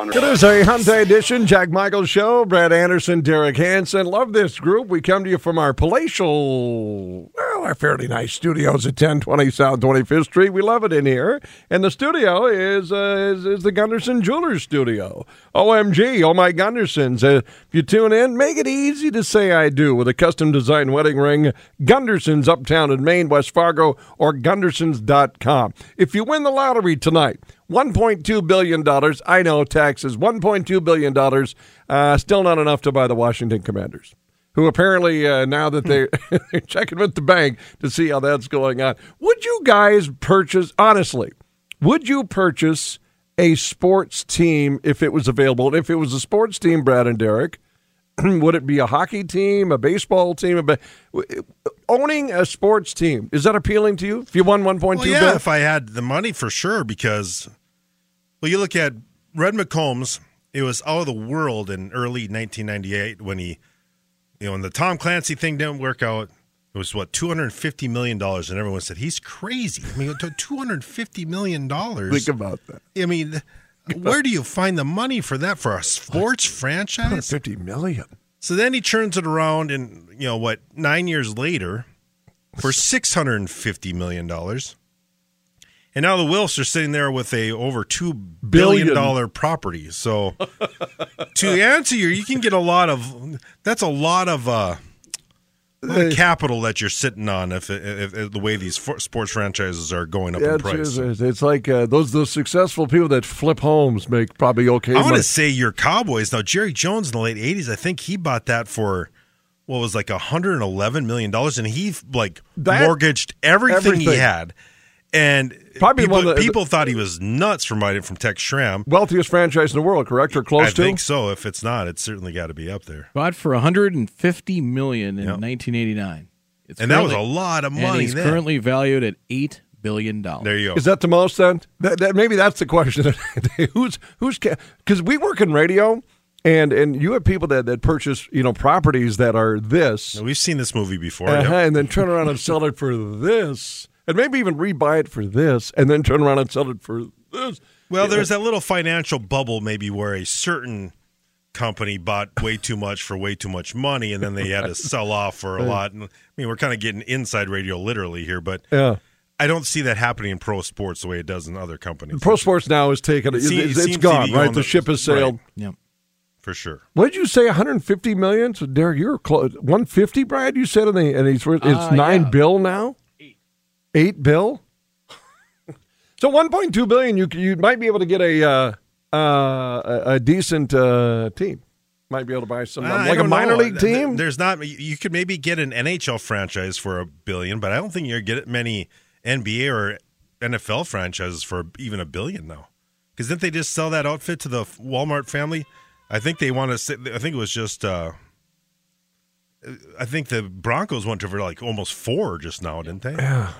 runner. It is a Hyundai edition, Jack Michaels show. Brad Anderson, Derek Hansen. Love this group. We come to you from our palatial, our fairly nice studios at 1020 South 25th Street. We love it in here. And the studio is uh, is, is the Gunderson Jewelers studio. OMG, oh my Gundersons. Uh, if you tune in, make it easy to say I do with a custom designed wedding ring. Gundersons uptown in Maine, West Fargo, or Gundersons.com. If you win the lottery tonight, $1.2 billion. I know taxes. $1.2 billion. Uh, still not enough to buy the Washington Commanders, who apparently, uh, now that they, they're checking with the bank to see how that's going on. Would you guys purchase, honestly, would you purchase a sports team if it was available? And if it was a sports team, Brad and Derek, would it be a hockey team, a baseball team? A ba- owning a sports team is that appealing to you? If you won one point Well, yeah, billion? if I had the money for sure, because well, you look at Red McCombs. It was out of the world in early 1998 when he, you know, when the Tom Clancy thing didn't work out. It was what 250 million dollars, and everyone said he's crazy. I mean, 250 million dollars. Think about that. I mean, where do you find the money for that for a sports franchise? 150 million. So then he turns it around, and you know what? Nine years later, for six hundred and fifty million dollars, and now the Wilfs are sitting there with a over two billion dollar property. So to answer you, you can get a lot of. That's a lot of. uh lot of capital that you're sitting on if, if, if the way these sports franchises are going up Yeah, in price. it's, it's like uh, those those successful people that flip homes make probably okay I want to say your Cowboys. Now, Jerry Jones in the late '80s, I think he bought that for what was like 111 million dollars, and he like That- mortgaged everything, he had. And Probably people, one of the- people thought he was nuts for buying it from Tex Schramm. Wealthiest franchise in the world, correct or close I to? I think so. If it's not, it's certainly got to be up there. Bought for 150 million in Yep. 1989. It's And that was a lot of And money. he's then. currently valued at eight billion dollars. there you go. Is that the most then? That, that maybe that's the question. who's who's because we work in radio. And and you have people that, that purchase you know properties that are this We've seen this movie before. uh-huh, Yep. and then turn around and sell it for this and maybe even rebuy it for this and then turn around and sell it for this. Well, there's that little financial bubble maybe where a certain company bought way too much for way too much money, and then they had to sell off for a lot. And, I mean, we're kind of getting inside radio literally here, but Yeah. I don't see that happening in pro sports the way it does in other companies. Pro sports now is taken. It It's, it's, it seems to gone, be right? The the- ship has sailed. right. Yep. for sure. What did you say? 150 million? So Derek, you're close. 150, Brad. You said, and, they, and he's worth- it's Uh, nine yeah. bill now. Eight. Bill. so 1.2 billion. You you might be able to get a uh, uh, a, decent uh, team. Might be able to buy some like a minor know. league team. There's not. You could maybe get an NHL franchise for a billion, but I don't think you're get many NBA or NFL franchises for even a billion now. Because didn't they just sell that outfit to the Walmart family? I think they want to. I think it was just. uh I think the Broncos went to for like almost four just now, didn't they? Yeah,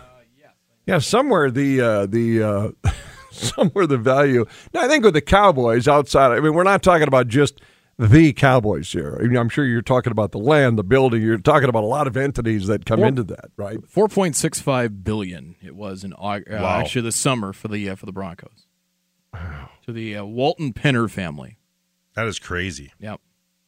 somewhere the uh, the uh, somewhere the value. Now I think with the Cowboys outside. I mean, we're not talking about just the Cowboys here. I mean, I'm sure you're talking about the land, the building. You're talking about a lot of entities that come Well- into that, right? 4.65 billion it was in uh, Wow. actually the summer for the uh, for the Broncos. To the uh, Walton Penner family. That is crazy. Yep.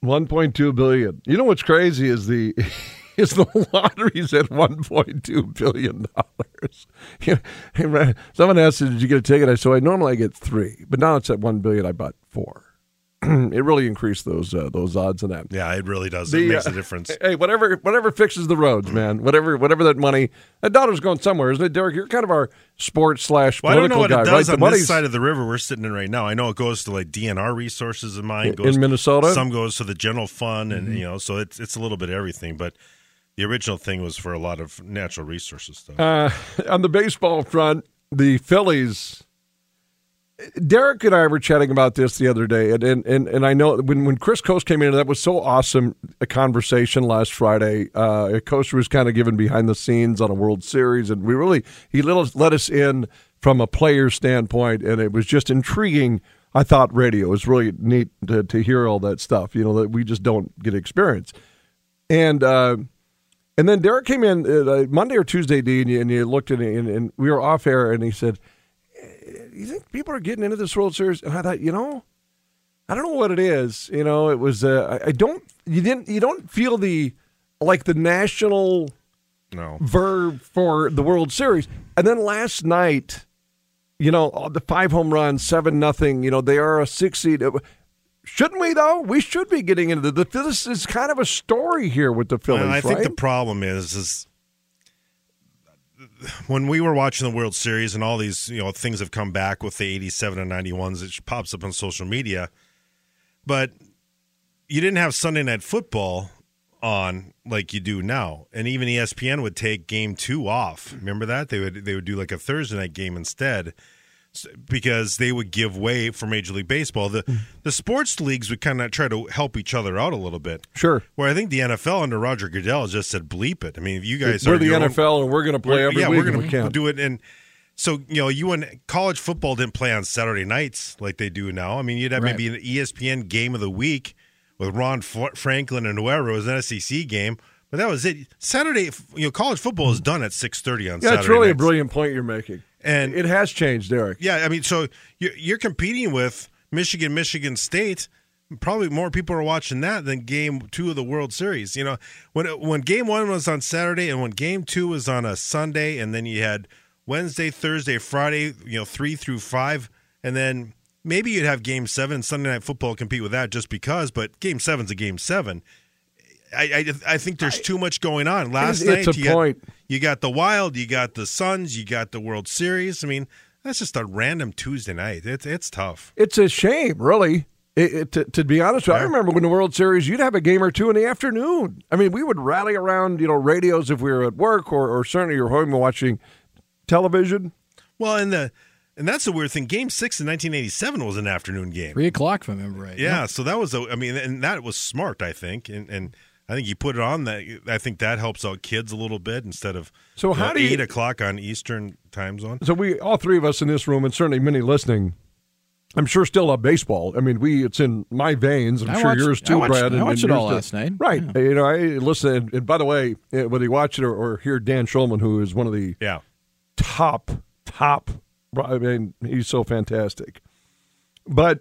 1.2 billion. You know what's crazy is the is the lottery's at 1.2 billion dollars. You know, hey, Someone asked, me, "Did you get a ticket?" I said, "I normally I get three, but now it's at one billion. I bought four. it really increased those uh, those odds in that. Yeah, it really does. The, it makes uh, a difference. Hey, whatever whatever fixes the roads, man. Whatever whatever that money that dollar's going somewhere, isn't it, Derek? You're kind of our sports slash Well, I don't know political what guy, it does right? on The this side of the river we're sitting in right now. I know it goes to like DNR resources of mine. In- Goes, in Minnesota? some goes to the general fund, and Mm-hmm. you know, so it's it's a little bit of everything. But the original thing was for a lot of natural resources stuff. Uh, on the baseball front, the Phillies. Derek and I were chatting about this the other day, and and, and, and I know when, when Chris Coste came in, that was so awesome a conversation last Friday. Uh, Coste was kind of given behind the scenes on a World Series, and we really he let us, let us in from a player standpoint, and it was just intriguing. I thought radio was really neat to, to hear all that stuff, you know, that we just don't get experience. And uh, and then Derek came in uh, Monday or Tuesday, D, and you, and you looked at it, and, and we were off air, and he said, "You think people are getting into this World Series?" And I thought, you know, I don't know what it is. You know, it was. Uh, I I don't. You didn't. You don't feel the like the national No. verb for the World Series. And then last night, you know, the five home runs, seven nothing. You know, they are a six seed. Uh, Shouldn't we though? We should be getting into the. This is kind of a story here with the Phillies, Well, I think right? the problem is is when we were watching the World Series and all these you know things have come back with the 87 and 91s it pops up on social media but you didn't have Sunday night football on like you do now and even ESPN would take game 2 off remember that they would they would do like a Thursday night game instead because they would give way for Major League Baseball the mm. the sports leagues would kind of try to help each other out a little bit sure. where I think the NFL under Roger Goodell just said bleep it. I mean, if you guys We're are the your own- NFL, and we're going to play every yeah, week we're gonna we do it. And so you know, you and college football didn't play on Saturday nights like they do now. I mean, you'd have Right. maybe an ESPN game of the week with Ron F- Franklin and whoever. It was an SEC game, but that was it. Saturday, you know, college football is done at six thirty on Yeah, Saturday. it's really a brilliant point you're making, And it has changed, Derek. yeah, I mean, so you're, you're competing with Michigan, Michigan State. Probably more people are watching that than Game Two of the World Series. You know, when when Game One was on Saturday and when Game Two was on a Sunday, and then you had Wednesday, Thursday, Friday. You know, three through five, and then maybe you'd have Game Seven. Sunday Night Football compete with that just because, but Game Seven's a Game Seven. I, I, I think there's too much going on. Last It's- it's night a you got- you got the Wild, you got the Suns, you got the World Series. I mean, that's just a random Tuesday night. It's it's tough. It's a shame, really. It, it, to, to be honest, with you, I remember when the World Series, you'd have a game or two in the afternoon. I mean, we would rally around, you know, radios if we were at work, or, or certainly you're home watching television. Well, and the and that's the weird thing. Game six in 1987 was an afternoon game. Three o'clock, if I remember right. Yeah, so that was a. I mean, and that was smart. I think, and and I think you put it on that. I think that helps out kids a little bit instead of So how know, do you- eight o'clock on Eastern time zone. So we, all three of us in this room, and certainly many listening, I'm sure still love baseball. I mean, we it's in my veins. I'm I sure watched- yours I too, watched- Brad. I and- watched and it yours all too. last night. Right. Yeah. You know, I listen. And by the way, eh, whether you watch it or, or hear Dan Shulman, who is one of the Yeah, top, top. I mean, he's so fantastic. But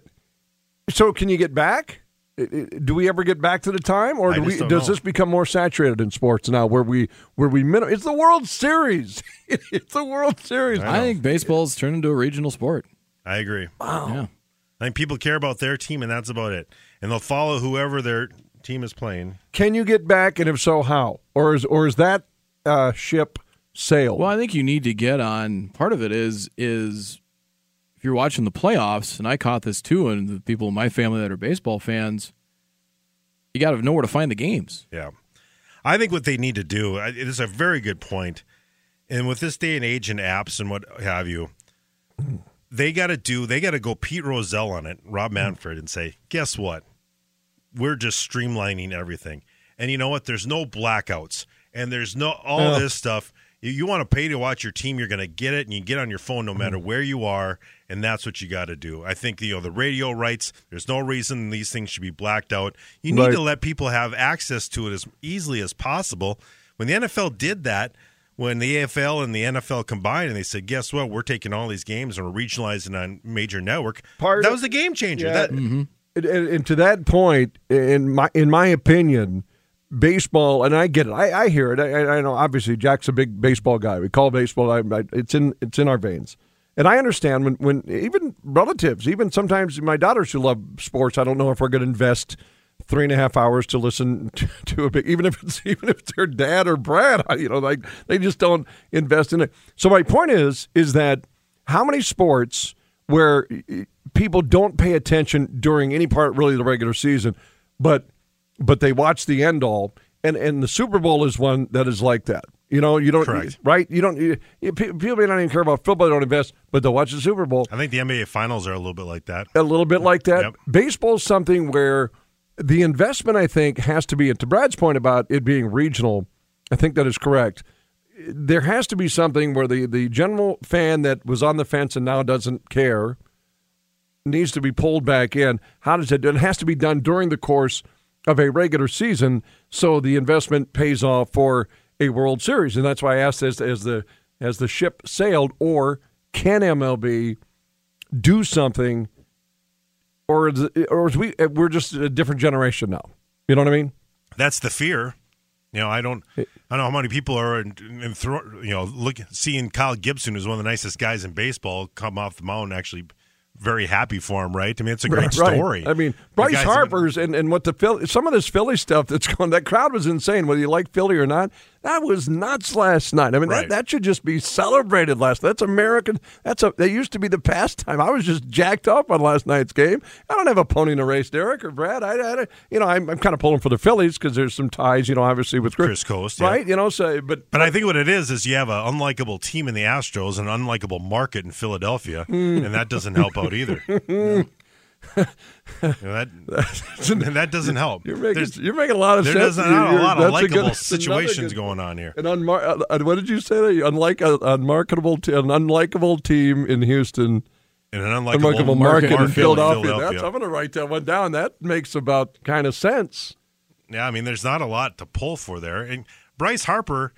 so, can you get back? I- I- Do we ever get back to the time, or do we, does know. this become more saturated in sports now, where we where we min- It's the World Series. it's the World Series. I think baseball's turned into a regional sport. I agree. Yeah. I think people care about their team, and that's about it. And they'll follow whoever their team is playing. Can you get back, and if so, how? Or is or is that uh, ship sailed? Well, I think you need to get on. Part of it is is if you're watching the playoffs, and I caught this too, and the people in my family that are baseball fans, you got to know where to find the games. Yeah. I think what they need to do, it is a very good point. And with this day and age and apps and what have you, they got to do, they got to go Pete Rozelle on it, Rob hmm. Manfred, and say, guess what? We're just streamlining everything. And you know what? There's no blackouts and there's no all this stuff. You, you want to pay to watch your team, you're going to get it, and you get on your phone no matter mm-hmm. where you are, and that's what you got to do. I think you know the radio rights. There's no reason these things should be blacked out. You need Right. to let people have access to it as easily as possible. When the NFL did that, when the AFL and the NFL combined, and they said, "Guess what? We're taking all these games and we're regionalizing on major network." Part that of- was the game changer. Yeah. That, mm-hmm. and, and, and to that point, in my in my opinion, baseball, and I get it, I, I hear it. I, I know obviously Jack's a big baseball guy. We call baseball. I, I, it's in it's in our veins, and I understand when when even relatives, even sometimes my daughters who love sports, I don't know if we're going to invest three and a half hours to listen to, to a big, even if it's even if it's their dad or Brad, you know, like they just don't invest in it. So my point is, is that how many sports where people don't pay attention during any part really the regular season, but but they watch the end all, and and the Super Bowl is one that is like that. You know, you don't Correct. right. You don't. You, people may not even care about football. They don't invest, but they'll watch the Super Bowl I think the NBA finals are a little bit like that. a little bit like that. Yep. Baseball's something where the investment, I think, has to be. And to Brad's point about it being regional, I think that is correct. There has to be something where the the general fan that was on the fence and now doesn't care needs to be pulled back in. How does it? It has to be done during the course of a regular season, so the investment pays off for a World Series, and that's why I asked as as the as the ship sailed, or can MLB do something or is or is we we're just a different generation now? You know what I mean? That's the fear. You know, I don't, I don't know how many people are, in, in thro- you know, look seeing Kyle Gibson, who's one of the nicest guys in baseball, come off the mound, actually very happy for him, right? I mean, it's a great Right. story. I mean, Bryce Harper's and, and what the Philly, some of this Philly stuff that's going, that crowd was insane. Whether you like Philly or not, that was nuts last night. I mean, Right. that, that should just be celebrated last. That's American. That's a. That used to be the pastime. I was just jacked up on last night's game. I don't have a pony in a race, Derek or Brad. I, I you know, I'm, I'm kind of pulling for the Phillies because there's some ties, you know, obviously with Chris Coste, yeah. right? You know, so but But I think what it is is you have an unlikable team in the Astros, and an unlikable market in Philadelphia, Hmm. and that doesn't help out either. You know, that, that doesn't help. you're making There's- you're making a lot of there sense. doesn't a lot of a likable good- another situations good- going on here. An unmar- uh, uh, what did you say? That unlike a unmarketable, t- an unlikable team in Houston, In an unlikable unlikable market, in market Philadelphia. That's, I'm going to write that one down. That makes about kind of sense. Yeah, I mean, there's not a lot to pull for there. And Bryce Harper,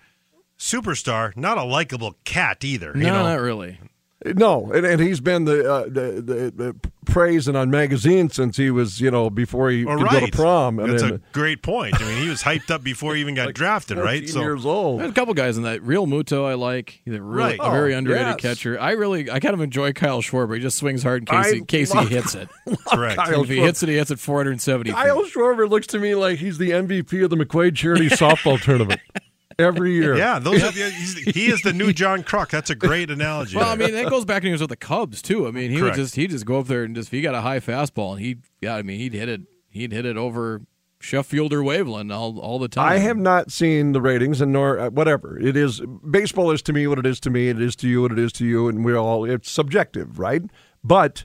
superstar, not a likable cat either. No, you know? not really. No, and, and he's been the, uh, the, the the praise and on magazine since he was you know before he All could right. go to prom. And That's then, a great point. I mean, he was hyped up before he even got drafted, right? 14 years old. There's a couple guys in that. Realmuto, I like. He's a, real, Right. a very Oh, underrated yes. catcher. I really, I kind of enjoy Kyle Schwarber. He just swings hard in case, I he, in case love- he hits it. correct. Kyle if he hits it, he hits it 470 feet. Kyle Schwarber looks to me like he's the MVP of the McQuade Charity Softball Tournament every year. Yeah, those are the, he's, he is the new John Kruk. That's a great analogy. Well, I mean, that goes back when he was with the Cubs too. I mean, he Correct. would just he just go up there and just he got a high fastball and he yeah, I mean, he'd hit it he'd hit it over Sheffield or Waveland all all the time. I have not seen the ratings, and nor uh, whatever it is. Baseball is to me what it is to me. It is to you what it is to you, and we're all it's subjective, right? But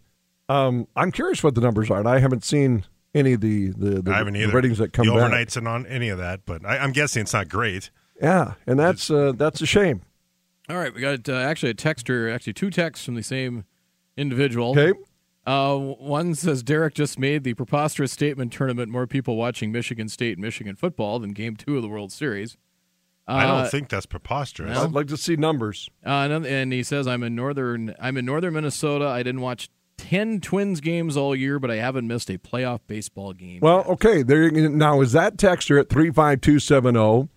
um, I'm curious what the numbers are. And I haven't seen any of the the, the, I haven't the ratings that come the back. overnights and on any of that, but I, I'm guessing it's not great. Yeah, and that's uh, that's a shame. All right, we got uh, actually a texter, actually two texts from the same individual. Okay, Uh, one says Derek just made the preposterous statement tournament more people watching Michigan State and Michigan football than Game Two of the World Series. I Uh, don't think that's preposterous. no. I'd like to see numbers. Uh, and, and he says, "I'm in northern. I'm in northern Minnesota. I didn't watch ten Twins games all year, but I haven't missed a playoff baseball game. Well, okay. There now is that texture at three five two seven zero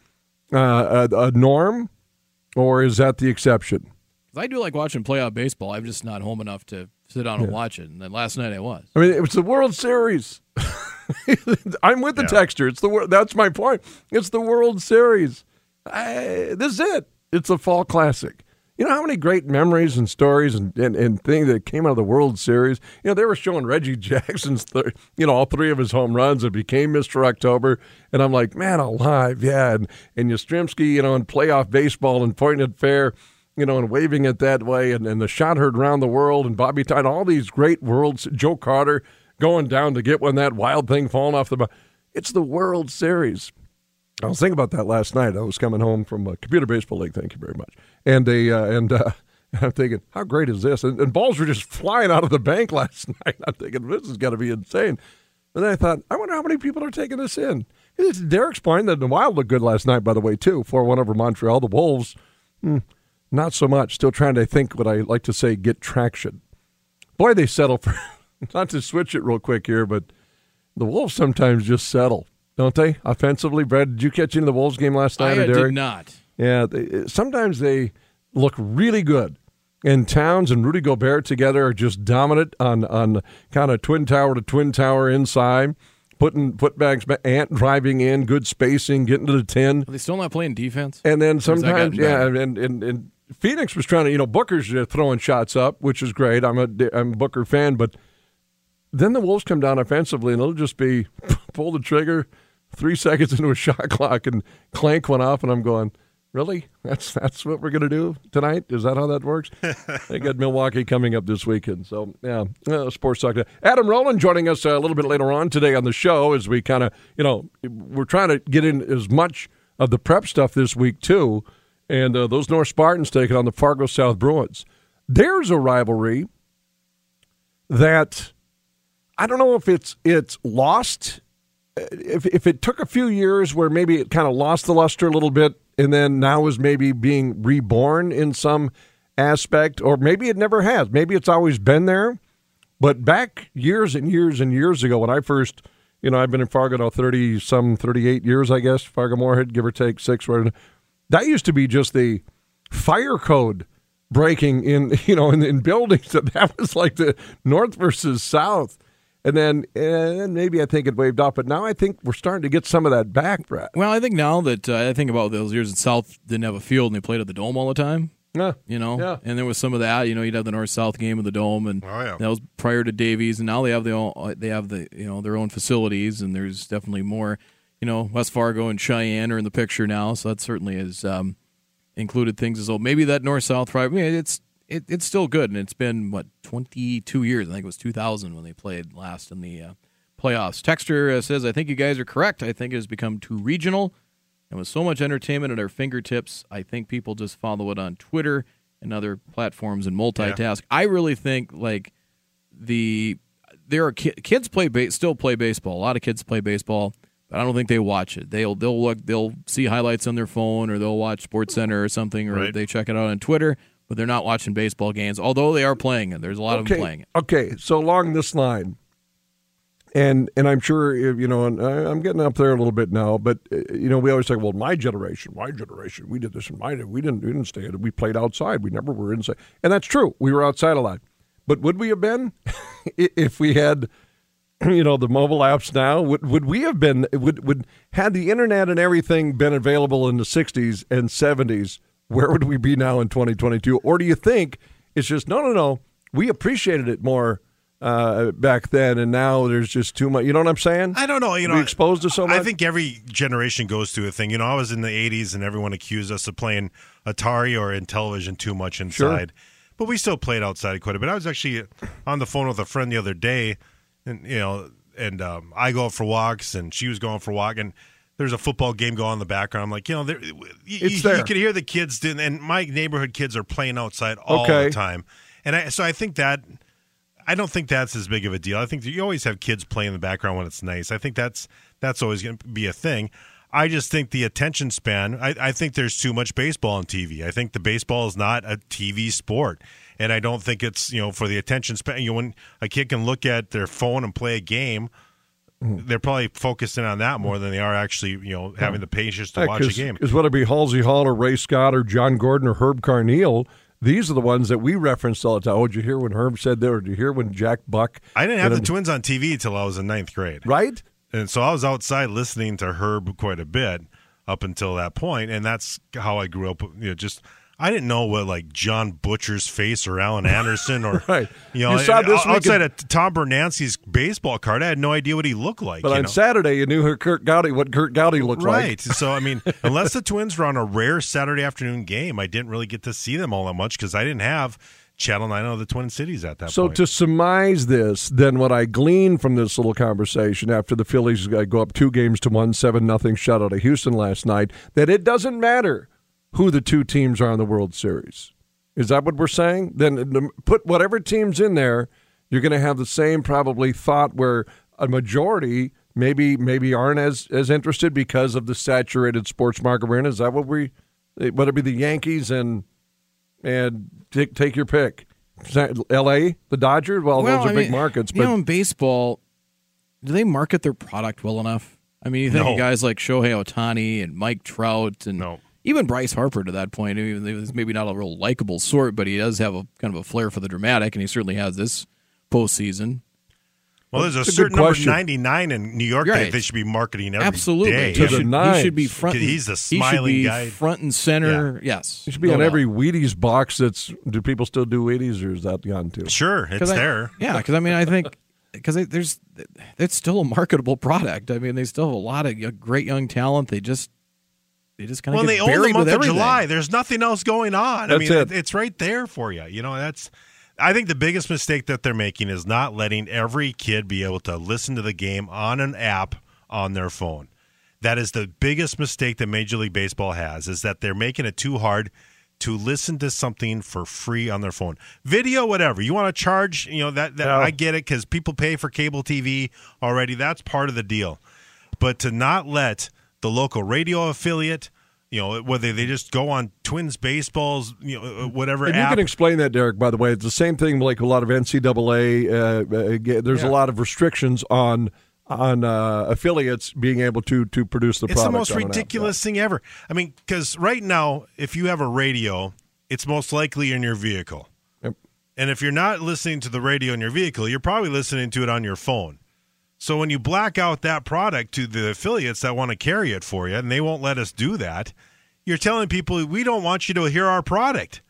uh, a, a norm, or is that the exception? I do like watching playoff baseball. I'm just not home enough to sit down and watch it. And then last night I was. I mean, it was the World Series. I'm with the Yeah. texture. It's the wor- that's my point. It's the World Series. I, this is it. It's a fall classic. You know how many great memories and stories and, and, and things that came out of the World Series? You know, they were showing Reggie Jackson's, you know, all three of his home runs and became Mr. October. And I'm like, man, alive, yeah. And, and Yastrzemski, you know, in playoff baseball and pointing it fair, you know, and waving it that way. And, and the shot heard around the world and Bobby Tide, all these great worlds. Joe Carter going down to get one, that wild thing falling off the. It's the World Series. I was thinking about that last night. I was coming home from a computer baseball league. Thank you very much. And a uh, and uh, I'm thinking, how great is this? And, and balls were just flying out of the bank last night. I'm thinking this is going to be insane. And then I thought, I wonder how many people are taking this in. It's Derek's point that the Wild looked good last night, by the way, too. Four one over Montreal. The Wolves, hmm, not so much. Still trying to think what I like to say, get traction. Boy, they settle for. Not to switch it real quick here, but the Wolves sometimes just settle, don't they? Offensively, Brad, did you catch into the Wolves game last night, I or uh, Derek? did not. Yeah, they, sometimes they look really good. And Towns and Rudy Gobert together are just dominant on on kind of twin tower to twin tower inside, putting putbacks, ba- ant driving in, good spacing, getting to the ten. Are they still not playing defense? And then Or has that sometimes, yeah, and, and and Phoenix was trying to, you know, Booker's throwing shots up, which is great. I'm a I'm a Booker fan, but then the Wolves come down offensively, and it'll just be pull the trigger, three seconds into a shot clock, and clank one off, and I'm going, really? That's that's what we're gonna do tonight? Is that how that works? they got Milwaukee coming up this weekend, so yeah, uh, sports talk. Adam Rowland joining us uh, a little bit later on today on the show as we kind of, you know, we're trying to get in as much of the prep stuff this week too, and uh, those North Spartans taking on the Fargo South Bruins. There's a rivalry that I don't know if it's it's lost. If if it took a few years where maybe it kind of lost the luster a little bit, and then now is maybe being reborn in some aspect, or maybe it never has. Maybe it's always been there, But back years and years and years ago, when I first, you know, I've been in Fargo now thirty some thirty eight years, I guess Fargo Moorhead, give or take six. Right, that used to be just the fire code breaking in, you know, in, in buildings. That that was like the north versus south. And then, and maybe I think it waved off, but now I think we're starting to get some of that back, Brett. Well, I think now that uh, I think about those years in South didn't have a field and they played at the Dome all the time. Yeah, you know, yeah. and there was some of that. You know, you'd have the North South game of the Dome, and oh, yeah. that was prior to Davies, and now they have the own, they have the you know their own facilities, and there's definitely more. You know, West Fargo and Sheyenne are in the picture now, so that certainly has um, included things as well. Maybe that North South I mean, it's it, it's still good, and it's been what 22 years. I think it was 2000 when they played last in the uh, playoffs. Texter uh, says, "I think you guys are correct. I think it has become too regional." And with so much entertainment at our fingertips, I think people just follow it on Twitter and other platforms and multitask. Yeah. I really think like the there are ki- kids play ba- still play baseball. A lot of kids play baseball, but I don't think they watch it. They'll they'll look they'll see highlights on their phone or they'll watch Sports Center or something or right. they check it out on Twitter. But they're not watching baseball games, although they are playing it. There's a lot okay. of them playing it. Okay, so along this line, and and I'm sure you know, and I'm getting up there a little bit now, but uh, you know, we always say, well, my generation, my generation, we did this in my we didn't we didn't stay in, it. we played outside, we never were inside, and that's true, we were outside a lot, but would we have been if we had? You know the mobile apps now. Would would we have been? Would would had the internet and everything been available in the '60s and '70s? Where would we be now in 2022? Or do you think it's just no, no, no? We appreciated it more uh, back then, and now there's just too much. You know what I'm saying? I don't know. You know, we exposed to so much. I think every generation goes through a thing. You know, I was in the '80s, and everyone accused us of playing Atari or in television too much inside, sure. but we still played outside quite a bit. I was actually on the phone with a friend the other day, and you know, and um, I go out for walks, and she was going for a walk, and there's a football game going on in the background. I'm like, you know, there, you, there. you can hear the kids, doing, and my neighborhood kids are playing outside all okay. the time, and I, so I think that I don't think that's as big of a deal. I think you always have kids playing in the background when it's nice. I think that's that's always going to be a thing. I just think the attention span. I, I, think there's too much baseball on TV. I think the baseball is not a TV sport, and I don't think it's you know for the attention span. You know, when a kid can look at their phone and play a game, Mm. they're probably focusing on that more than they are actually you know having the patience to yeah, watch a game. Because whether it be Halsey Hall or Ray Scott or John Gordon or Herb Carneal, these are the ones that we referenced all the time. Oh, did you hear when Herb said there? Did you hear when Jack Buck? I didn't have the Twins on TV until I was in ninth grade. Right. And so I was outside listening to Herb quite a bit up until that point, and that's how I grew up. You know, just I didn't know what like John Butcher's face or Allan Anderson or right. You know, you saw this outside of Tom Brunansky's baseball card, I had no idea what he looked like. But on know? Saturday, you knew who Curt Gowdy what Curt Gowdy looked right. like. Right. So I mean, unless the Twins were on a rare Saturday afternoon game, I didn't really get to see them all that much because I didn't have Channel 9 of the Twin Cities at that point. so point. to surmise this, then what I glean from this little conversation after the Phillies uh, go up two games to one, seven nothing shutout of Houston last night, that it doesn't matter who the two teams are in the World Series. Is that what we're saying? Then put whatever teams in there, you're going to have the same probably thought where a majority maybe maybe aren't as as interested because of the saturated sports market we're in. Is that what we? Would it be the Yankees and and take take your pick? L.A. the Dodgers. Well, well those are I big mean, markets. You But know, in baseball, do they market their product well enough? I mean, you think No. of guys like Shohei Ohtani and Mike Trout and No. Even Bryce Harper to that point. I mean, he's maybe not a real likable sort, but he does have a kind of a flair for the dramatic, and he certainly has this postseason. well, there's a a certain number question. 99 in New York Right. that they should be marketing every Absolutely, day. To he, should, he should be front. and- He's the he should smiling be guy. front and center. Yes, it should be no on doubt. every Wheaties box. That's do people still do Wheaties or is that gone too? Sure, it's 'Cause I- there. Yeah, because I mean, I think because there's it's still a marketable product. I mean, they still have a lot of great young talent. They just they just kind of Well, get they own the buried month with of. July. There's nothing else going on. I mean, it. it's right there for you. You know, that's. I think the biggest mistake that they're making is not letting every kid be able to listen to the game on an app on their phone. That is the biggest mistake that Major League Baseball has is that they're making it too hard to listen to something for free on their phone. Video, whatever. You want to charge, you know, that, that Yeah. I get it cuz people pay for cable TV already. That's part of the deal. But to not let the local radio affiliate You know, whether they just go on Twins baseballs, you know, uh, whatever And you can explain that, Derek. By the way, it's the same thing. Like a lot of NCAA, uh, uh, there's Yeah. a lot of restrictions on on uh, affiliates being able to to produce the product. it's the most on an app. ridiculous thing ever. I mean, because right now, if you have a radio, it's most likely in your vehicle. Yep. And if you're not listening to the radio in your vehicle, you're probably listening to it on your phone. So when you black out that product to the affiliates that want to carry it for you, and they won't let us do that, you're telling people we don't want you to hear our product.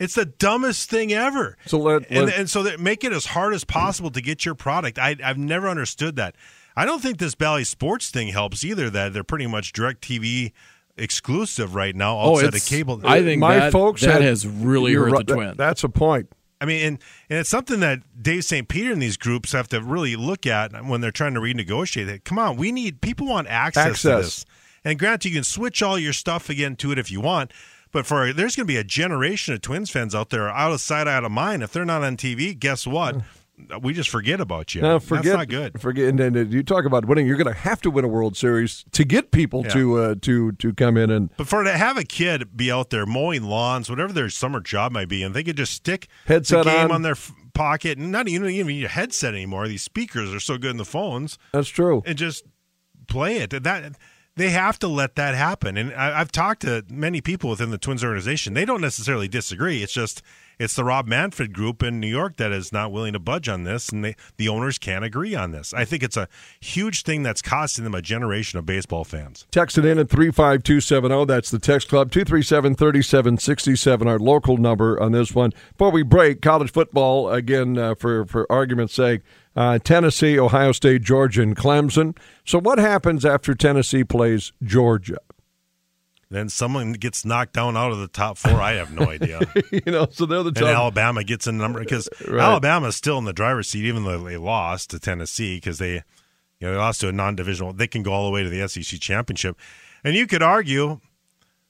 It's the dumbest thing ever. So let- and, let- and so that make it as hard as possible to get your product. I, I've never understood that. I don't think this Bally Sports thing helps either. That they're pretty much direct TV exclusive right now Oh, of it's cable. I think My that, folks that had- has really hurt right. the That- Twins. that's a point. I mean, and, and it's something that Dave St. Peter and these groups have to really look at when they're trying to renegotiate it. Come on, we need people want access, to Access. this. And granted, you can switch all your stuff again to it if you want. But for there's going to be a generation of Twins fans out there out of sight, out of mind. If they're not on TV, guess what? Mm. We just forget about you. Forget, That's not good. Forget, and, and you talk about winning. You're going to have to win a World Series to get people Yeah. to uh, to to come in and But for to have a kid be out there mowing lawns, whatever their summer job might be, and they could just stick Headset the game on. on, their f- pocket, and not even even a headset anymore. These speakers are so good in the phones. that's true. and just play it. That they have to let that happen. And I, I've talked to many people within the Twins organization. They don't necessarily disagree. It's just it's the Rob Manfred group in New York that is not willing to budge on this, and they, the owners can't agree on this. I think it's a huge thing that's costing them a generation of baseball fans. Text it in at 35270. That's the text club. 237 3767, our local number on this one. Before we break, college football, again, uh, for, for argument's sake, uh, Tennessee, Ohio State, Georgia, and Clemson. So, what happens after Tennessee plays Georgia? Then someone gets knocked down out of the top four. I have no idea. you know, so they're the and top. Alabama gets a number because Right. Alabama's still in the driver's seat, even though they lost to Tennessee because they, you know, they lost to a non-divisional. They can go all the way to the SEC championship, and you could argue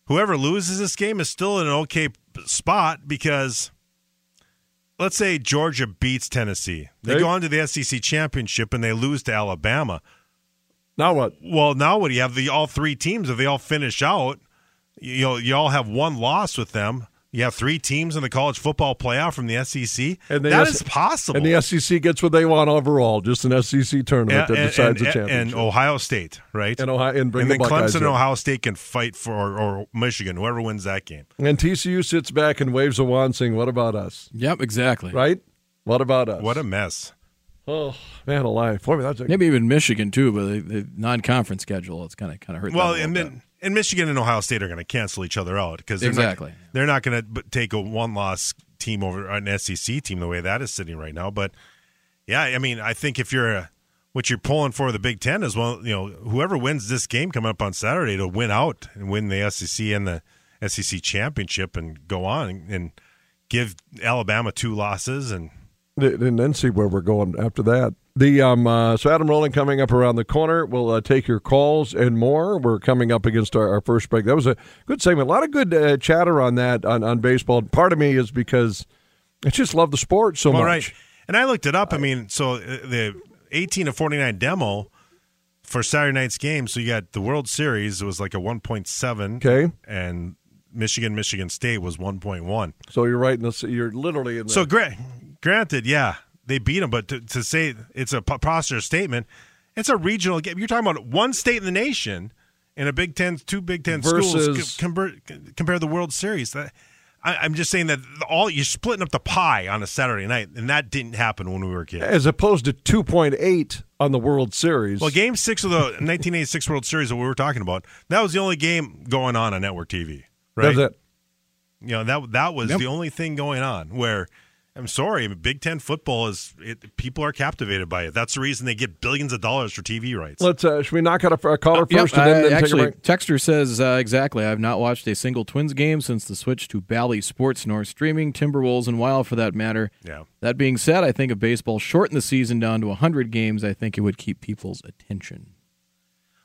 whoever loses this game is still in an okay spot because. Let's say Georgia beats Tennessee. They Hey. go on to the SEC championship and they lose to Alabama. now what? Well, now what do you have? The all three teams if they all finish out, you you, know, you all have one loss with them. You have three teams in the college football playoff from the SEC. And the that S- is possible. And the SEC gets what they want overall, just an SEC tournament that decides and, the and- championship. and Ohio State, right? And Ohio- and bring and the then Buckeyes Clemson and. Ohio State can fight for or, or Michigan, whoever wins that game. And TCU sits back and waves a wand saying, What about us? yep, exactly. Right? What about us? What a mess! Oh, man alive. Boy, that's a, Maybe even Michigan too, but the, the non-conference schedule it's kind of kind of hurt. Well, and little then and Michigan and Ohio State are going to cancel each other out because Exactly. not, they're not going to take a one loss team over an SEC team the way that is sitting right now. But yeah, I mean, I think if you're a, what you're pulling for the Big Ten is well, you know, whoever wins this game coming up on Saturday to win out and win the SEC and the SEC championship and go on and give Alabama two losses and and then see where we're going after that. The um, uh, so Adam Rowland coming up around the corner. We'll uh, take your calls and more. We're coming up against our, our first break. That was a good segment. A lot of good uh, chatter on that on, on baseball. Part of me is because I just love the sport so Well, much. right. And I looked it up. I mean, so uh, the 18 to 49 demo for Saturday night's game. So you got the World Series. It was like a 1.7. Okay. And Michigan, Michigan State was 1.1. So you're right. In the, you're literally in the, So gra- granted, yeah, they beat them. But to, to say it's a preposterous statement, it's a regional game. You're talking about one state in the nation in a Big Ten, two Big Ten schools Versus- c- compare, compare the World Series. That, I, I'm just saying that all you're splitting up the pie on a Saturday night, and that didn't happen when we were kids. as opposed to 2.8 on the World Series. Well, Game Six of the 1986 World Series that we were talking about, that was the only game going on on network TV, right? That's it. You know that that was Yep. the only thing going on. Where I'm sorry, Big Ten football is it, people are captivated by it. That's the reason they get billions of dollars for TV rights. Let's. Uh, should we knock out a, a caller Yep, first and then, uh, then actually, take a break? Texter says uh, exactly. I have not watched a single Twins game since the switch to Bally Sports nor streaming Timberwolves and Wild for that matter. Yeah. That being said, I think if baseball shortened the season down to 100 games, I think it would keep people's attention.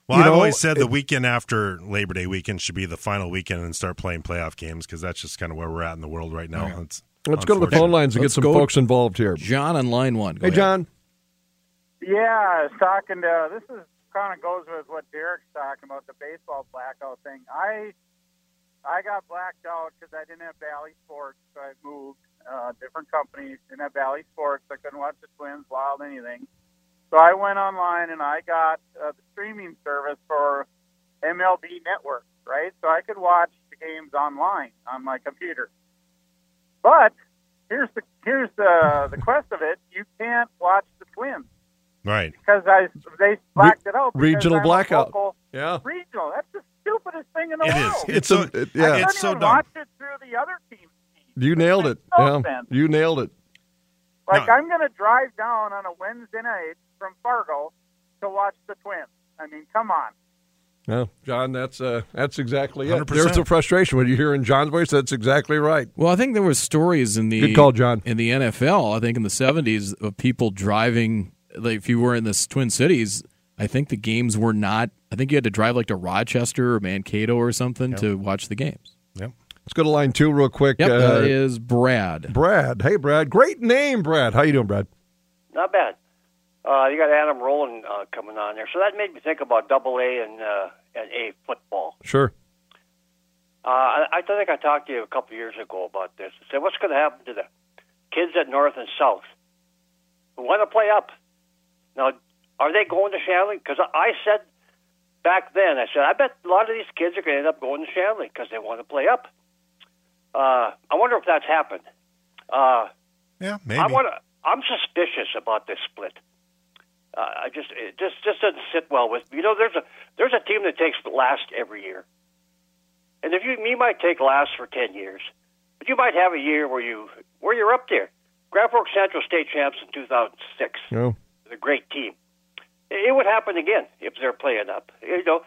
Well, You I've know, always said the weekend after Labor Day weekend should be the final weekend and start playing playoff games because that's just kind of where we're at in the world right now. It's Let's go to the phone lines and Let's get some folks involved here. John on line one. Go Hey, ahead. John. Yeah, I was talking to this is kind of goes with what Derek's talking about the baseball blackout thing. I I got blacked out because I didn't have Bally Sports, so I moved. Uh, different companies didn't have Bally Sports. I couldn't watch the Twins, Wild, anything. So I went online and I got uh, the streaming service for MLB Network, right? So I could watch the games online on my computer. But here's the here's the the quest of it. You can't watch the Twins Right. because I they blacked it out. regional I'm blackout. local Yeah. Regional. That's the stupidest thing in the It world. is. It's so, a- it- I yeah. couldn't It's so even dumb. watch it through the other team's. You nailed it. Makes no Yeah. sense. You nailed it. Like No. I'm going to drive down on a Wednesday night from Fargo to watch the Twins. I mean, come on. No, John, that's uh, that's exactly it. 100%. There's the frustration when you hear in John's voice. That's exactly right. Well, I think there was stories in the Good call, John. in the NFL. I think in the '70s of people driving. Like if you were in the Twin Cities, I think the games were not. I think you had to drive like to Rochester or Mankato or something to watch the games. Yep. Let's go to line two real quick. Yep, Uh, that is Brad. Brad. Hey, Brad. Great name, Brad. How you doing, Brad? Not bad. Uh, you got Adam Rowland uh, coming on there, so that made me think about Double A and uh, and A football. Sure. Uh, I, I think I talked to you a couple of years ago about this. I said, what's going to happen to the kids at North and South who want to play up? Now, are they going to Shanley? Because I said back then, I said, I bet a lot of these kids are going to end up going to Shanley because they want to play up. Uh, I wonder if that's happened. Uh, Yeah, maybe. I want. I'm suspicious about this split. Uh, I just it just just doesn't sit well with me. You know, there's a there's a team that takes last every year, and if you you might take last for ten years, but you might have a year where you where you're up there. Grand Forks Central State champs in 2006. No. A great team. It would happen again if they're playing up. You know,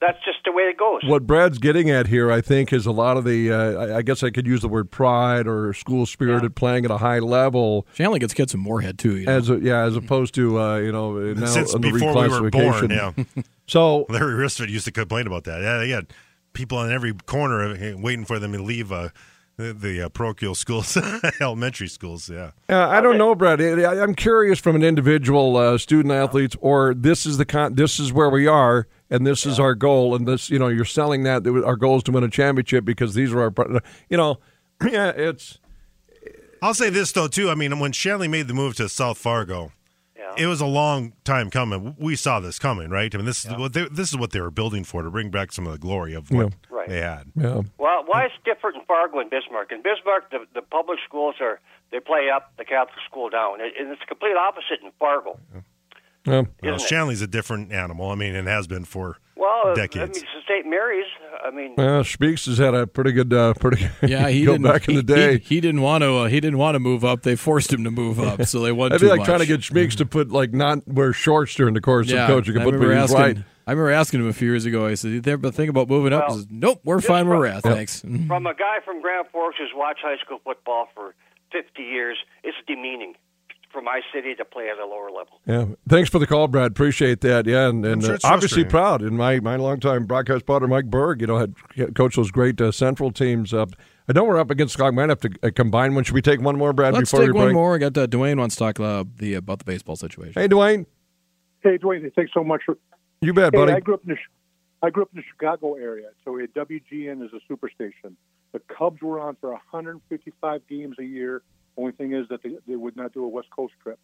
that's just the way it goes. What Brad's getting at here, I think, is a lot of the. Uh, I- I guess I could use the word pride or school spirited playing at a high level, Shanley gets kids in Moorhead too. You know? as a, yeah, as opposed to uh, you know now Since on the before we were born, yeah. So Larry Risford used to complain about that. Yeah, they had people on every corner uh, waiting for them to leave uh, the, the uh, parochial schools, elementary schools. Yeah. Uh, I don't know, Brad. I- I'm curious from an individual uh, student athletes, or this is the con- this is where we are, and this is our goal, and this you know you're selling that that our goal is to win a championship because these are our you know yeah it's I'll say this though too. I mean, when Shanley made the move to South Fargo, Yeah. it was a long time coming. We saw this coming, right? I mean, this is what they, this is what they were building for to bring back some of the glory of what Yeah. Right. they had. yeah Well, why it's different in Fargo and Bismarck? In Bismarck, the, the public schools are they play up, the Catholic school down, and and it's the complete opposite in Fargo. Yeah. Well, Isn't it? Shanley's a different animal. I mean, it has been for Well, decades. I mean, St. Mary's. I mean, Well, Speaks has had a pretty good, uh, pretty Yeah, he go didn't. back in the day. he, he didn't want to. Uh, he didn't want to move up. They forced him to move up, so they won I'd be like much. trying to get Schmeeks to put like not wear shorts during the course yeah, of coaching. I But remember he's asking. right. I remember asking him a few years ago. I said, "You ever think about moving up?" Well, he says, "Nope, we're fine where from- we're at. Thanks." from a guy from Grand Forks who's watched high school football for 50 years, it's demeaning for my city to play at a lower level. Yeah, thanks for the call, Brad. Appreciate that. Yeah, and, and sure uh, obviously proud. And my my longtime broadcast partner Mike Berg, you know, had coached those great uh, Central teams. up. I know we're up against Scott. Might have to uh, combine one. Should we take one more, Brad? Let's before take we one break? more. I got uh, Dwayne wants to talk uh, the about the baseball situation. Hey, Dwayne, Hey, Dwayne, thanks so much for. you bet, Hey, buddy. I grew up in the I grew up in the Chicago area, so we had WGN as a superstation. The Cubs were on for 155 games a year. Only thing is that they, they would not do a West Coast trip,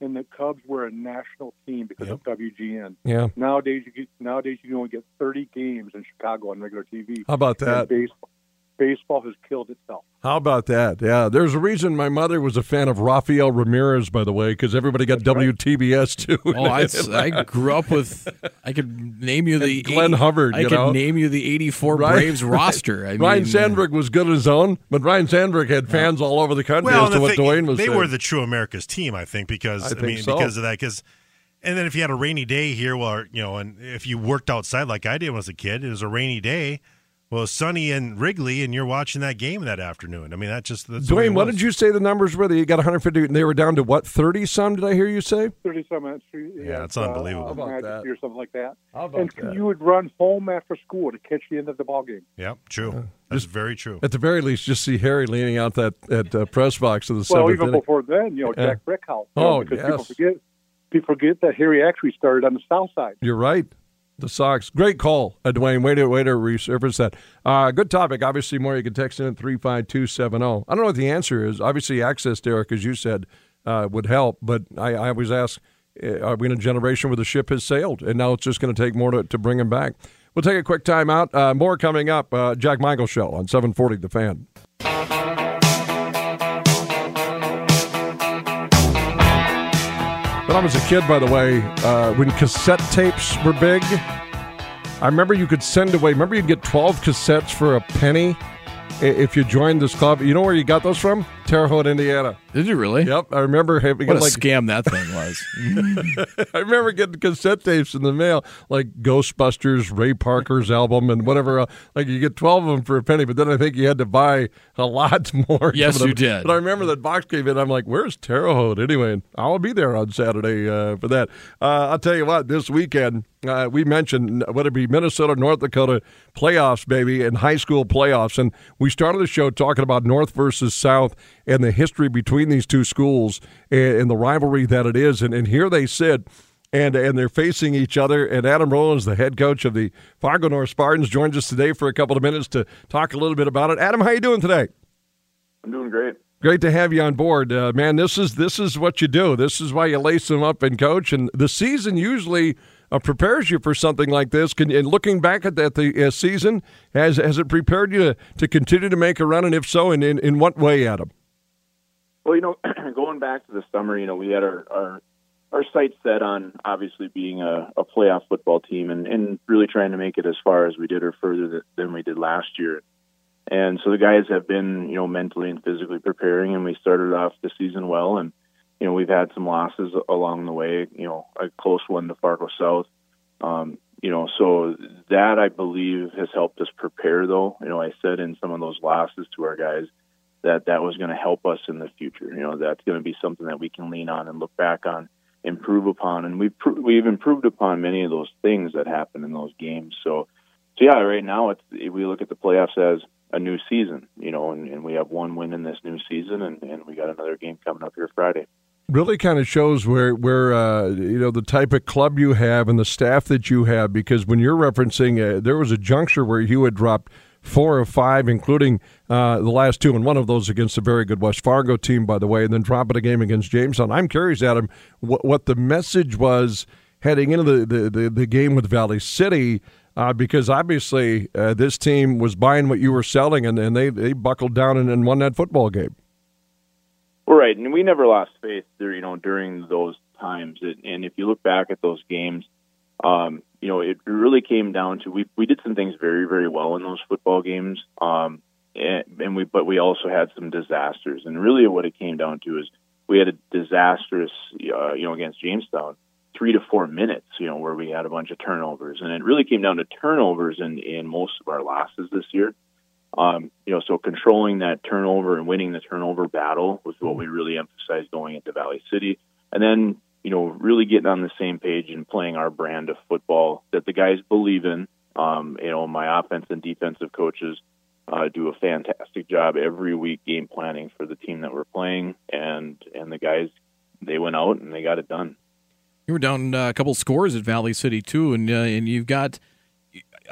and the Cubs were a national team because of WGN. yeah, Nowadays, you get, nowadays you can only get 30 games in Chicago on regular TV. how about that? baseball, baseball has killed itself. How about that? Yeah, there's a reason my mother was a fan of Rafael Ramirez, by the way, because everybody got WTBS too. Oh, I, I grew up with. I could name you the Glenn Hubbard, I you could know? name you the '84 Right? Braves roster. I mean, uh, Ryne Sandberg was good on his own, but Ryne Sandberg had fans all over the country Well, as and to the what thing- Dwayne was they saying. were the true America's team, I think, because I I, think mean, so. because of that, because. And then if you had a rainy day here, well, you know, and if you worked outside like I did when I was a kid, it was a rainy day. Well, it's sunny in Wrigley, and you're watching that game that afternoon. I mean, that just that's the way Dwayne, what did you say the numbers were? That you got 150, and they were down to what 30 some? Did I hear you say? 30 some minutes. Yeah, it's unbelievable. Uh, How about that? Or something like that. How about and that? you would run home after school to catch the end of the ball game. Yeah, true. That's very true. At the very least, just see Harry leaning out that at uh, press box of the Well, seventh even inning. before then, you know, Jack Brickhouse. you Oh, know, because people forget people forget that Harry actually started on the south side. You're right. The Sox. Great call, uh, Dwayne. Way to, way to resurface that. Uh, good topic. Obviously, more you can text in at 35270. I don't know what the answer is. Obviously, access, Derek, as you said, uh, would help. But I, I always ask, uh, are we in a generation where the ship has sailed? And now it's just going to take more to, to bring him back. We'll take a quick time out. Uh, more coming up. Uh, Jack Michael Show on 740 The Fan. When I was a kid, by the way, uh, when cassette tapes were big, I remember you could send away. Remember, you'd get twelve cassettes for a penny if you joined this club. You know where you got those from? Terre Haute, Indiana. Did you really? Yep, I remember having What a like scam that thing was. I remember getting cassette tapes in the mail, like Ghostbusters, Ray Parker's album, and whatever. else. Like you get twelve of them for a penny, but then I think you had to buy a lot more. Yes, you did. But I remember that box came in. I'm like, "Where's Terre Haute?" Anyway, I'll be there on Saturday uh, for that. Uh, I'll tell you what. This weekend, uh, we mentioned whether it be Minnesota, North Dakota playoffs, baby, and high school playoffs, and we started the show talking about North versus South and the history between these two schools and, and the rivalry that it is. And, and here they sit and and they're facing each other. And Adam Rowland, the head coach of the Fargo North Spartans, joins us today for a couple of minutes to talk a little bit about it. Adam, how you doing today? I'm doing great. Great to have you on board, uh, man. This is this is what you do. This is why you lace them up and coach. And the season usually uh, prepares you for something like this. Can, and looking back at that the uh, season, has has it prepared you to, to continue to make a run? And if so, in, in in what way, Adam? Well, you know, going back to the summer, you know, we had our our, our sights set on obviously being a, a playoff football team and, and really trying to make it as far as we did or further than we did last year. And so the guys have been, you know, mentally and physically preparing, and we started off the season well. And you know, we've had some losses along the way. You know, a close one to Fargo South. Um, you know, so that I believe has helped us prepare. Though, you know, I said in some of those losses to our guys that that was going to help us in the future. You know, that's going to be something that we can lean on and look back on, improve upon, and we've pr- we've improved upon many of those things that happened in those games. So, so yeah, right now it's we look at the playoffs as a new season, you know, and, and we have one win in this new season, and, and we got another game coming up here Friday. really kind of shows where where uh, you know the type of club you have and the staff that you have. Because when you're referencing, uh, there was a juncture where you had dropped four or five, including uh, the last two, and one of those against a very good West Fargo team, by the way, and then dropping a game against Jamestown. I'm curious, Adam, what, what the message was heading into the, the, the, the game with Valley City. Uh, because obviously uh, this team was buying what you were selling, and, and they, they buckled down and, and won that football game. Right, and we never lost faith there, you know, during those times. And if you look back at those games, um, you know, it really came down to we we did some things very very well in those football games, um, and, and we but we also had some disasters. And really, what it came down to is we had a disastrous, uh, you know, against Jamestown, three to four minutes, you know, where we had a bunch of turnovers, and it really came down to turnovers in in most of our losses this year. Um, you know, so controlling that turnover and winning the turnover battle was what we really emphasized going into Valley City, and then you know, really getting on the same page and playing our brand of football that the guys believe in. Um, you know, my offense and defensive coaches uh, do a fantastic job every week game planning for the team that we're playing, and and the guys they went out and they got it done. You were down uh, a couple scores at Valley City too, and uh, and you've got.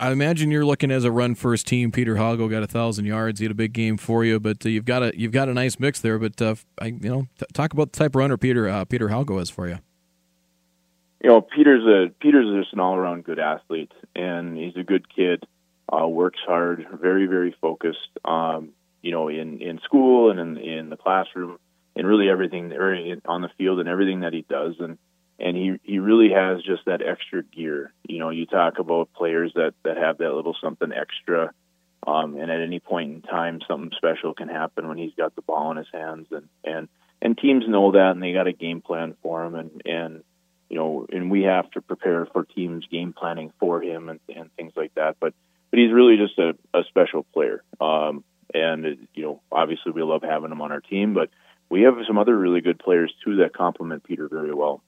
I imagine you're looking as a run first team. Peter Hago got a thousand yards. He had a big game for you, but uh, you've got a you've got a nice mix there. But uh, I, you know, t- talk about the type of runner Peter uh, Peter Hago is for you. You know, Peter's a Peter's just an all around good athlete, and he's a good kid. Uh, works hard, very very focused. Um, you know, in in school and in in the classroom, and really everything on the field and everything that he does, and and he he really has just that extra gear. You know, you talk about players that that have that little something extra, um, and at any point in time, something special can happen when he's got the ball in his hands, and and and teams know that, and they got a game plan for him, and and you know, and we have to prepare for teams game planning for him and and things like that. But but he's really just a, a special player, um, and you know, obviously we love having him on our team, but we have some other really good players too that complement Peter very well.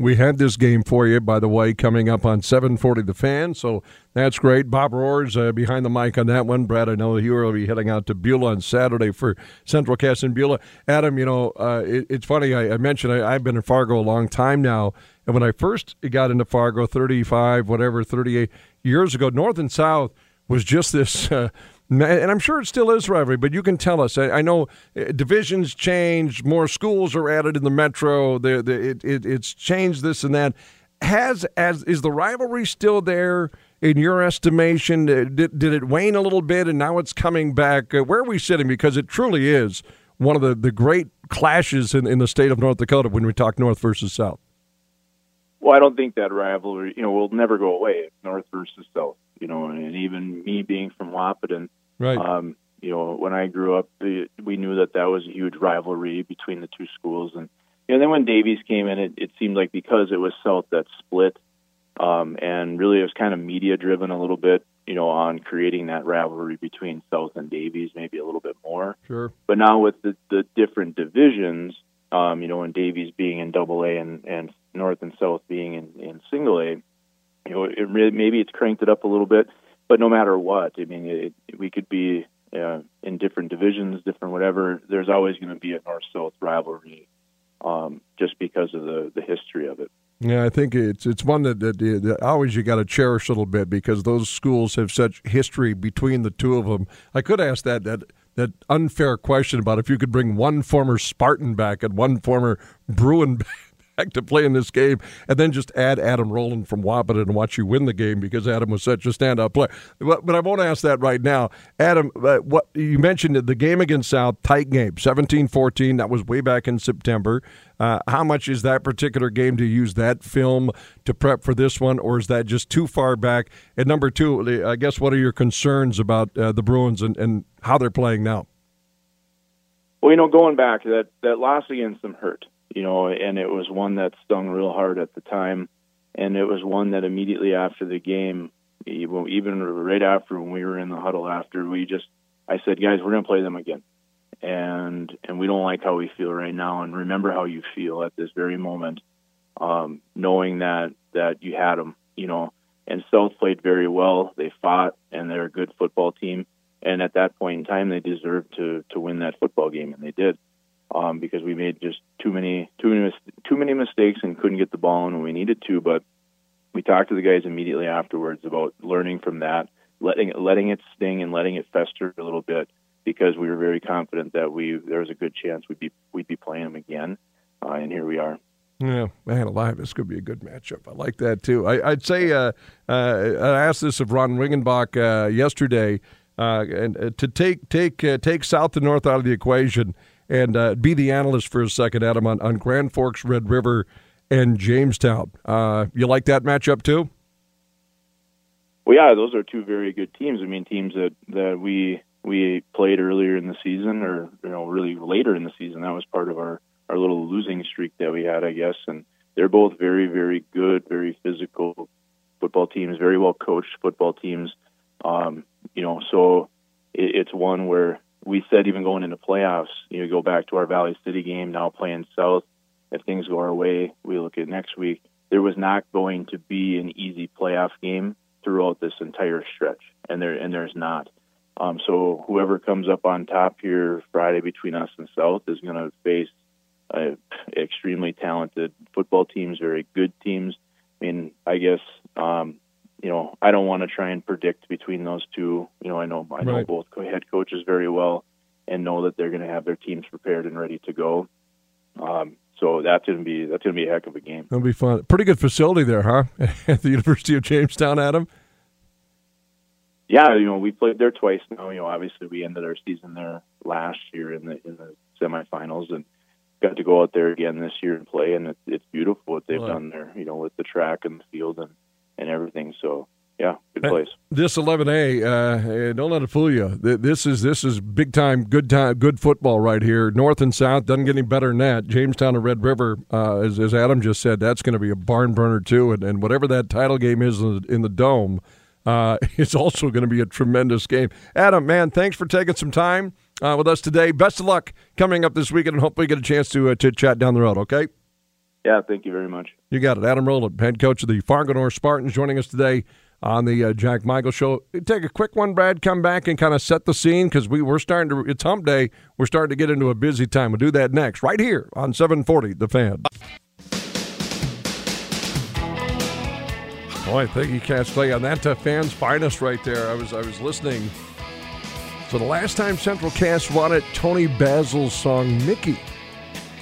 We had this game for you, by the way, coming up on 740 The Fan, so that's great. Bob Roars uh, behind the mic on that one. Brad, I know you will be heading out to Beulah on Saturday for Central Cass in Beulah. Adam, you know, uh, it, it's funny, I, I mentioned I, have been in Fargo a long time now, And when I first got into Fargo, 35, whatever, 38 years ago, North and South was just this. Uh, and I'm sure it still is rivalry, but you can tell us. I, I know uh, divisions change, more schools are added in the metro. The, the, it, it, it's changed this and that. Has as is the rivalry still there in your estimation? Uh, did, did it wane a little bit, and now it's coming back? Uh, where are we sitting? Because it truly is one of the, the great clashes in, in the state of North Dakota when we talk North versus South. Well, I don't think that rivalry, you know, will never go away. North versus South, you know, and even me being from Wahpeton, right? Um, you know, when I grew up, we knew that that was a huge rivalry between the two schools, and you know, then when Davies came in, it, it seemed like because it was South that split, um, and really it was kind of media driven a little bit, you know, on creating that rivalry between South and Davies, maybe a little bit more. Sure. But now with the, the different divisions, um, you know, and Davies being in Double A and, and North and South being in, in Single A, you know, it maybe it's cranked it up a little bit. But no matter what, I mean, it, we could be uh, in different divisions, different whatever. There's always going to be a North South rivalry, um, just because of the the history of it. Yeah, I think it's it's one that, that, that always you got to cherish a little bit because those schools have such history between the two of them. I could ask that that that unfair question about if you could bring one former Spartan back and one former Bruin back to play in this game, and then just add Adam Rowland from Wahpeton and watch you win the game because Adam was such a standout player. But, but I won't ask that right now. Adam, uh, what you mentioned the game against South, tight game, 17-14. That was way back in September. Uh, how much is that particular game to use that film to prep for this one, or is that just too far back? And number two, I guess, what are your concerns about uh, the Bruins and, and how they're playing now? Well, you know, going back, that that loss against them hurt you know, and it was one that stung real hard at the time. And it was one that immediately after the game, even right after when we were in the huddle after, we just, I said, guys, we're going to play them again. And, and we don't like how we feel right now. And remember how you feel at this very moment, um, knowing that, that you had them, you know, and South played very well. They fought and they're a good football team. And at that point in time, they deserved to, to win that football game and they did um, because we made just too many too many too many mistakes and couldn't get the ball in when we needed to. But we talked to the guys immediately afterwards about learning from that, letting letting it sting and letting it fester a little bit because we were very confident that we there was a good chance we'd be we'd be playing them again, uh, and here we are. Yeah, man, alive! This could be a good matchup. I like that too. I, would say uh, uh, I asked this of Ron Ringenbach uh, yesterday, uh, and uh, to take take take South and North out of the equation and uh, be the analyst for a second, Adam, on, on Grand Forks, Red River, and Jamestown. Uh, you like that matchup too? Well, yeah, those are two very good teams. I mean, teams that, that we we played earlier in the season, or you know, really later in the season. That was part of our our little losing streak that we had, I guess. And they're both very, very good, very physical football teams, very well coached football teams. Um, you know, so it, it's one where we said even going into playoffs, you know, go back to our Valley City game, now playing South. If things go our way, we look at next week. There was not going to be an easy playoff game throughout this entire stretch, and there and there's not. Um, so whoever comes up on top here Friday between us and South is going to face uh, extremely talented football teams, very good teams. I mean, I guess um, you know, I don't want to try and predict between those two. You know, I know I know right. both head coaches very well and know that they're going to have their teams prepared and ready to go. Um, so that's going to be that's going to be a heck of a game. It'll be fun. Pretty good facility there, huh? At the University of Jamestown, Adam. Yeah, you know, we played there twice now. You know, obviously we ended our season there last year in the in the semifinals and got to go out there again this year and play, and it's, it's beautiful what they've done there. You know, with the track and the field and and everything. So yeah, good place. This 11A, uh, don't let it fool you. This is this is big time, good time, good football right here. North and South doesn't get any better than that. Jamestown and Red River, uh, as, as, Adam just said, that's going to be a barn burner too. And, and whatever that title game is in the, in the dome, uh, it's also going to be a tremendous game. Adam, man, thanks for taking some time uh, with us today. Best of luck coming up this weekend, and hopefully get a chance to uh, to chat down the road. Okay. Yeah, thank you very much. You got it. Adam Rowland, head coach of the Fargo North Spartans, joining us today on the uh, Jack Michael Show. Take a quick one, Brad. Come back and kind of set the scene because we we're starting to. It's Hump Day. We're starting to get into a busy time. We'll do that next, right here on 740 The Fan. Boy, thank you, Cat Slay, on that uh, fans finest right there. I was I was listening. So the last time Central Cass won it, Toni Basil's song "Mickey"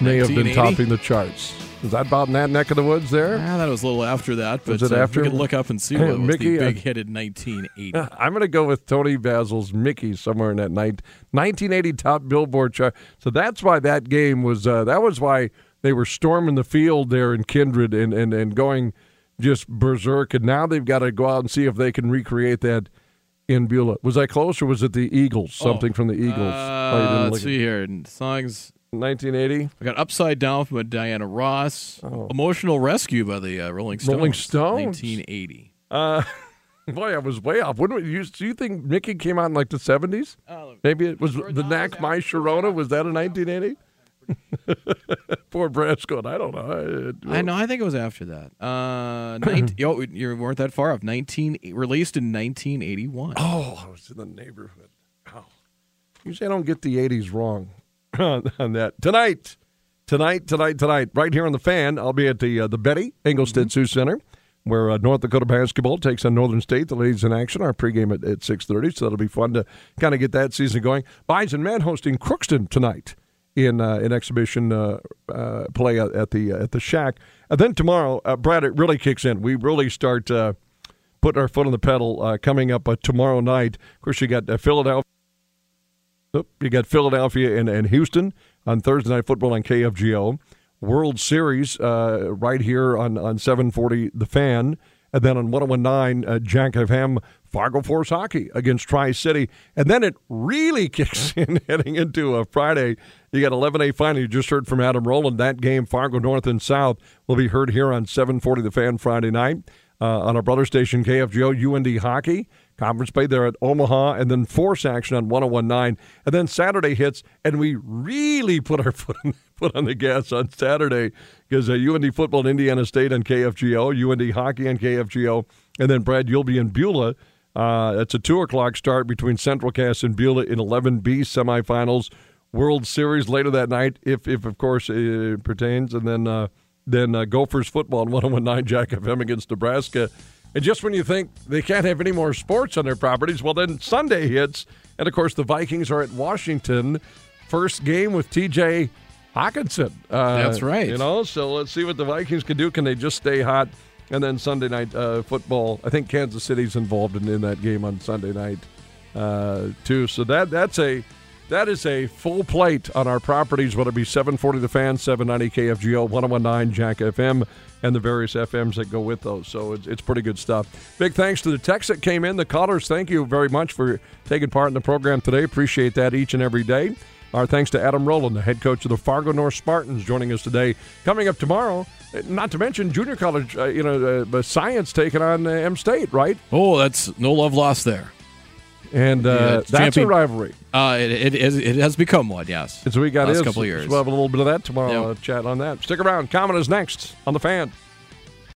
may have been topping the charts. Is that about in that neck of the woods there? Ah, that was a little after that, but Was it uh, after? we could look up and see what was Mickey, the uh, big hit in 1980. I'm going to go with Toni Basil's Mickey somewhere in that night, 1980 top Billboard chart. So that's why that game was. Uh, that was why they were storming the field there in Kindred and and and going just berserk. And now they've got to go out and see if they can recreate that in Beulah. Was I close or was it the Eagles? Something from the Eagles. Uh, Oh, let's look see here. Songs. At- 1980. I got Upside Down from Diana Ross. Emotional Rescue by the uh, Rolling Stones. Oh. Rolling Stones? 1980. Uh, boy, I was way off. Wouldn't you? Do you think Mickey came out in like the 70s? Oh, Maybe it was the Knack My Sharona. Was that in 1980? Poor Brasco. I don't know. I know. I think it was after that. Uh, 19, yo, you weren't that far off. 19 released in 1981. Oh, I was in the neighborhood. Oh. Usually I don't get the 80s wrong on, on that. Tonight, tonight, tonight, tonight, right here on the fan, I'll be at the uh, the Betty Engelstad Sioux Center, where uh, North Dakota basketball takes on Northern State. The ladies in action. Our pregame at, at 6.30, so that'll be fun to kind of get that season going. Bison Men hosting Crookston tonight in uh, an exhibition uh, uh, play at, the at the Shack. And then tomorrow, uh, Brad, it really kicks in. We really start uh, putting our foot on the pedal uh, coming up uh, tomorrow night. Of course, you got uh, Philadelphia. You got Philadelphia and, and Houston on Thursday Night Football on KFGO. World Series uh, right here on, on 740 The Fan. And then on 1019, uh, Jack FM, Fargo Force Hockey against Tri City. And then it really kicks in heading into a Friday. You got 11A final. You just heard from Adam Rowland. That game, Fargo North and South, will be heard here on 740 The Fan Friday night. Uh, on our brother station, KFGO, UND Hockey. Conference play there at Omaha, and then Force action on 1019. And then Saturday hits, and we really put our foot on, foot on the gas on Saturday because uh, UND football and Indiana State on KFGO, UND hockey on KFGO. And then, Brad, you'll be in Beulah. Uh, it's a 2 o'clock start between Central Cass and Beulah in 11B semifinals. World Series later that night, if, if of course, it pertains. And then, uh, then uh, Gophers football on 1019 Jack FM against Nebraska. And just when you think they can't have any more sports on their properties, well, then Sunday hits. And of course, the Vikings are at Washington. First game with TJ Hockenson. Uh, That's right. You know, so let's see what the Vikings can do. Can they just stay hot? And then Sunday night uh, football. I think Kansas City's involved in, in that game on Sunday night uh, too. So that that's a that is a full plate on our properties, whether it be 740 The Fan, 790 KFGO, 1019 Jack FM, and the various FMs that go with those. So it's, it's pretty good stuff. Big thanks to the texts that came in, the callers. Thank you very much for taking part in the program today. Appreciate that each and every day. Our thanks to Adam Rowland, the head coach of the Fargo North Spartans, joining us today. Coming up tomorrow, not to mention junior college, uh, you know, uh, science taking on uh, M State, right? Oh, that's no love lost there. And uh, Yeah, that's a rivalry. Uh, it, it, is- it has become one, yes. So we got Last his. couple of years. So we'll have a little bit of that tomorrow. Yep. Uh, chat on that. Stick around. Comment is next on the fan.